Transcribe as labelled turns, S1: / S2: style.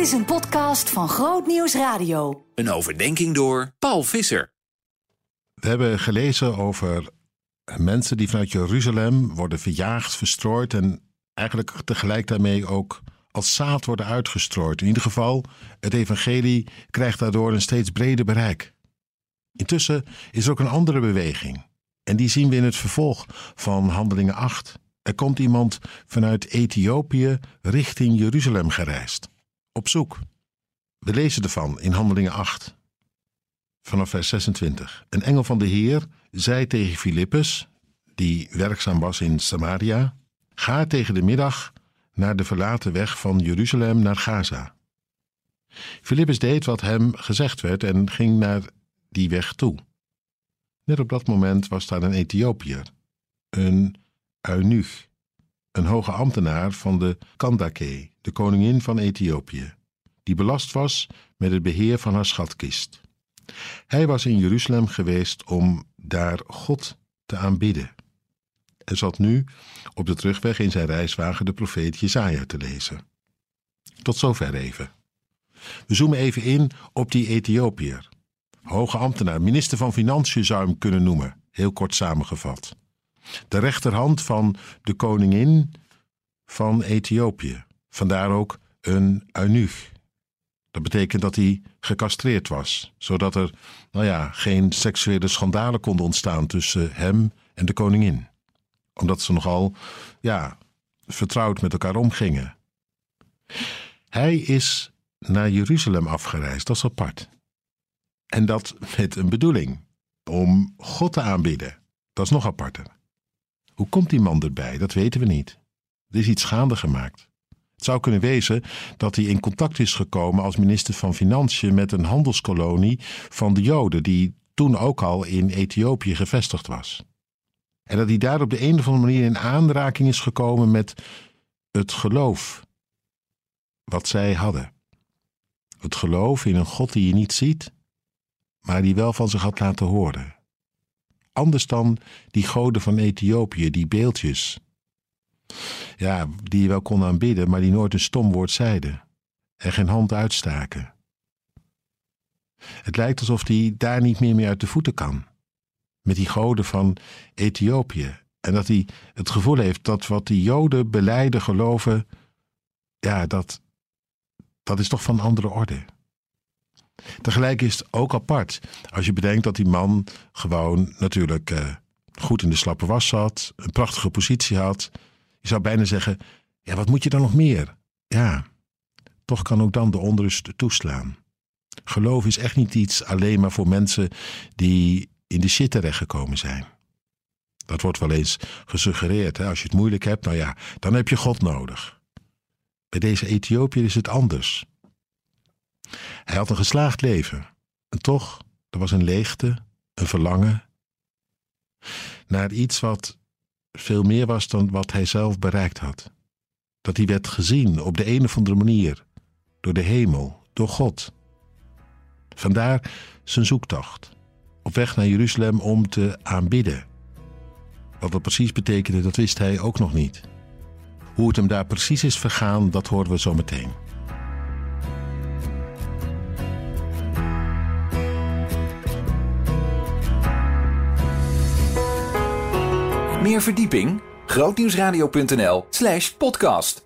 S1: Dit is een podcast van Groot Nieuws Radio.
S2: Een overdenking door Paul Visser.
S3: We hebben gelezen over mensen die vanuit Jeruzalem worden verjaagd, verstrooid en eigenlijk tegelijk daarmee ook als zaad worden uitgestrooid. In ieder geval, het evangelie krijgt daardoor een steeds breder bereik. Intussen is er ook een andere beweging. En die zien we in het vervolg van Handelingen 8. Er komt iemand vanuit Ethiopië richting Jeruzalem gereisd. Op zoek. We lezen ervan in Handelingen 8. Vanaf vers 26. Een engel van de Heer zei tegen Filippus, die werkzaam was in Samaria: Ga tegen de middag naar de verlaten weg van Jeruzalem naar Gaza. Filippus deed wat hem gezegd werd en ging naar die weg toe. Net op dat moment was daar een Ethiopiër, een eunuch, een hoge ambtenaar van de Kandake, de koningin van Ethiopië, die belast was met het beheer van haar schatkist. Hij was in Jeruzalem geweest om daar God te aanbidden. En zat nu op de terugweg in zijn reiswagen de profeet Jesaja te lezen. Tot zover even. We zoomen even in op die Ethiopiër. Hoge ambtenaar, minister van Financiën zou hem kunnen noemen, heel kort samengevat. De rechterhand van de koningin van Ethiopië. Vandaar ook een eunuch. Dat betekent dat hij gecastreerd was, zodat er, nou ja, geen seksuele schandalen konden ontstaan tussen hem en de koningin. Omdat ze nogal, ja, vertrouwd met elkaar omgingen. Hij is naar Jeruzalem afgereisd, dat is apart. En dat met een bedoeling, om God te aanbidden. Dat is nog aparter. Hoe komt die man erbij? Dat weten we niet. Er is iets gaande gemaakt. Het zou kunnen wezen dat hij in contact is gekomen als minister van Financiën met een handelskolonie van de Joden, die toen ook al in Ethiopië gevestigd was. En dat hij daar op de een of andere manier in aanraking is gekomen met het geloof wat zij hadden. Het geloof in een God die je niet ziet, maar die wel van zich had laten horen. Anders dan die goden van Ethiopië, die beeldjes. Ja, die je wel kon aanbidden, maar die nooit een stom woord zeiden en geen hand uitstaken. Het lijkt alsof hij daar niet meer mee uit de voeten kan. Met die goden van Ethiopië. En dat hij het gevoel heeft dat wat die Joden beleiden, geloven, ja, dat, dat is toch van andere orde. Tegelijk is het ook apart als je bedenkt dat die man gewoon natuurlijk uh, goed in de slappe was zat, een prachtige positie had. Je zou bijna zeggen: ja, wat moet je dan nog meer? Ja, toch kan ook dan de onrust toeslaan. Geloof is echt niet iets alleen maar voor mensen die in de shit terechtgekomen zijn. Dat wordt wel eens gesuggereerd. Hè? Als je het moeilijk hebt, nou ja, dan heb je God nodig. Bij deze Ethiopiër is het anders. Hij had een geslaagd leven. En toch, er was een leegte, een verlangen naar iets wat veel meer was dan wat hij zelf bereikt had. Dat hij werd gezien op de een of andere manier, door de hemel, door God. Vandaar zijn zoektocht, op weg naar Jeruzalem om te aanbidden. Wat dat precies betekende, dat wist hij ook nog niet. Hoe het hem daar precies is vergaan, dat horen we zo meteen.
S2: Meer verdieping? grootnieuwsradio.nl slash podcast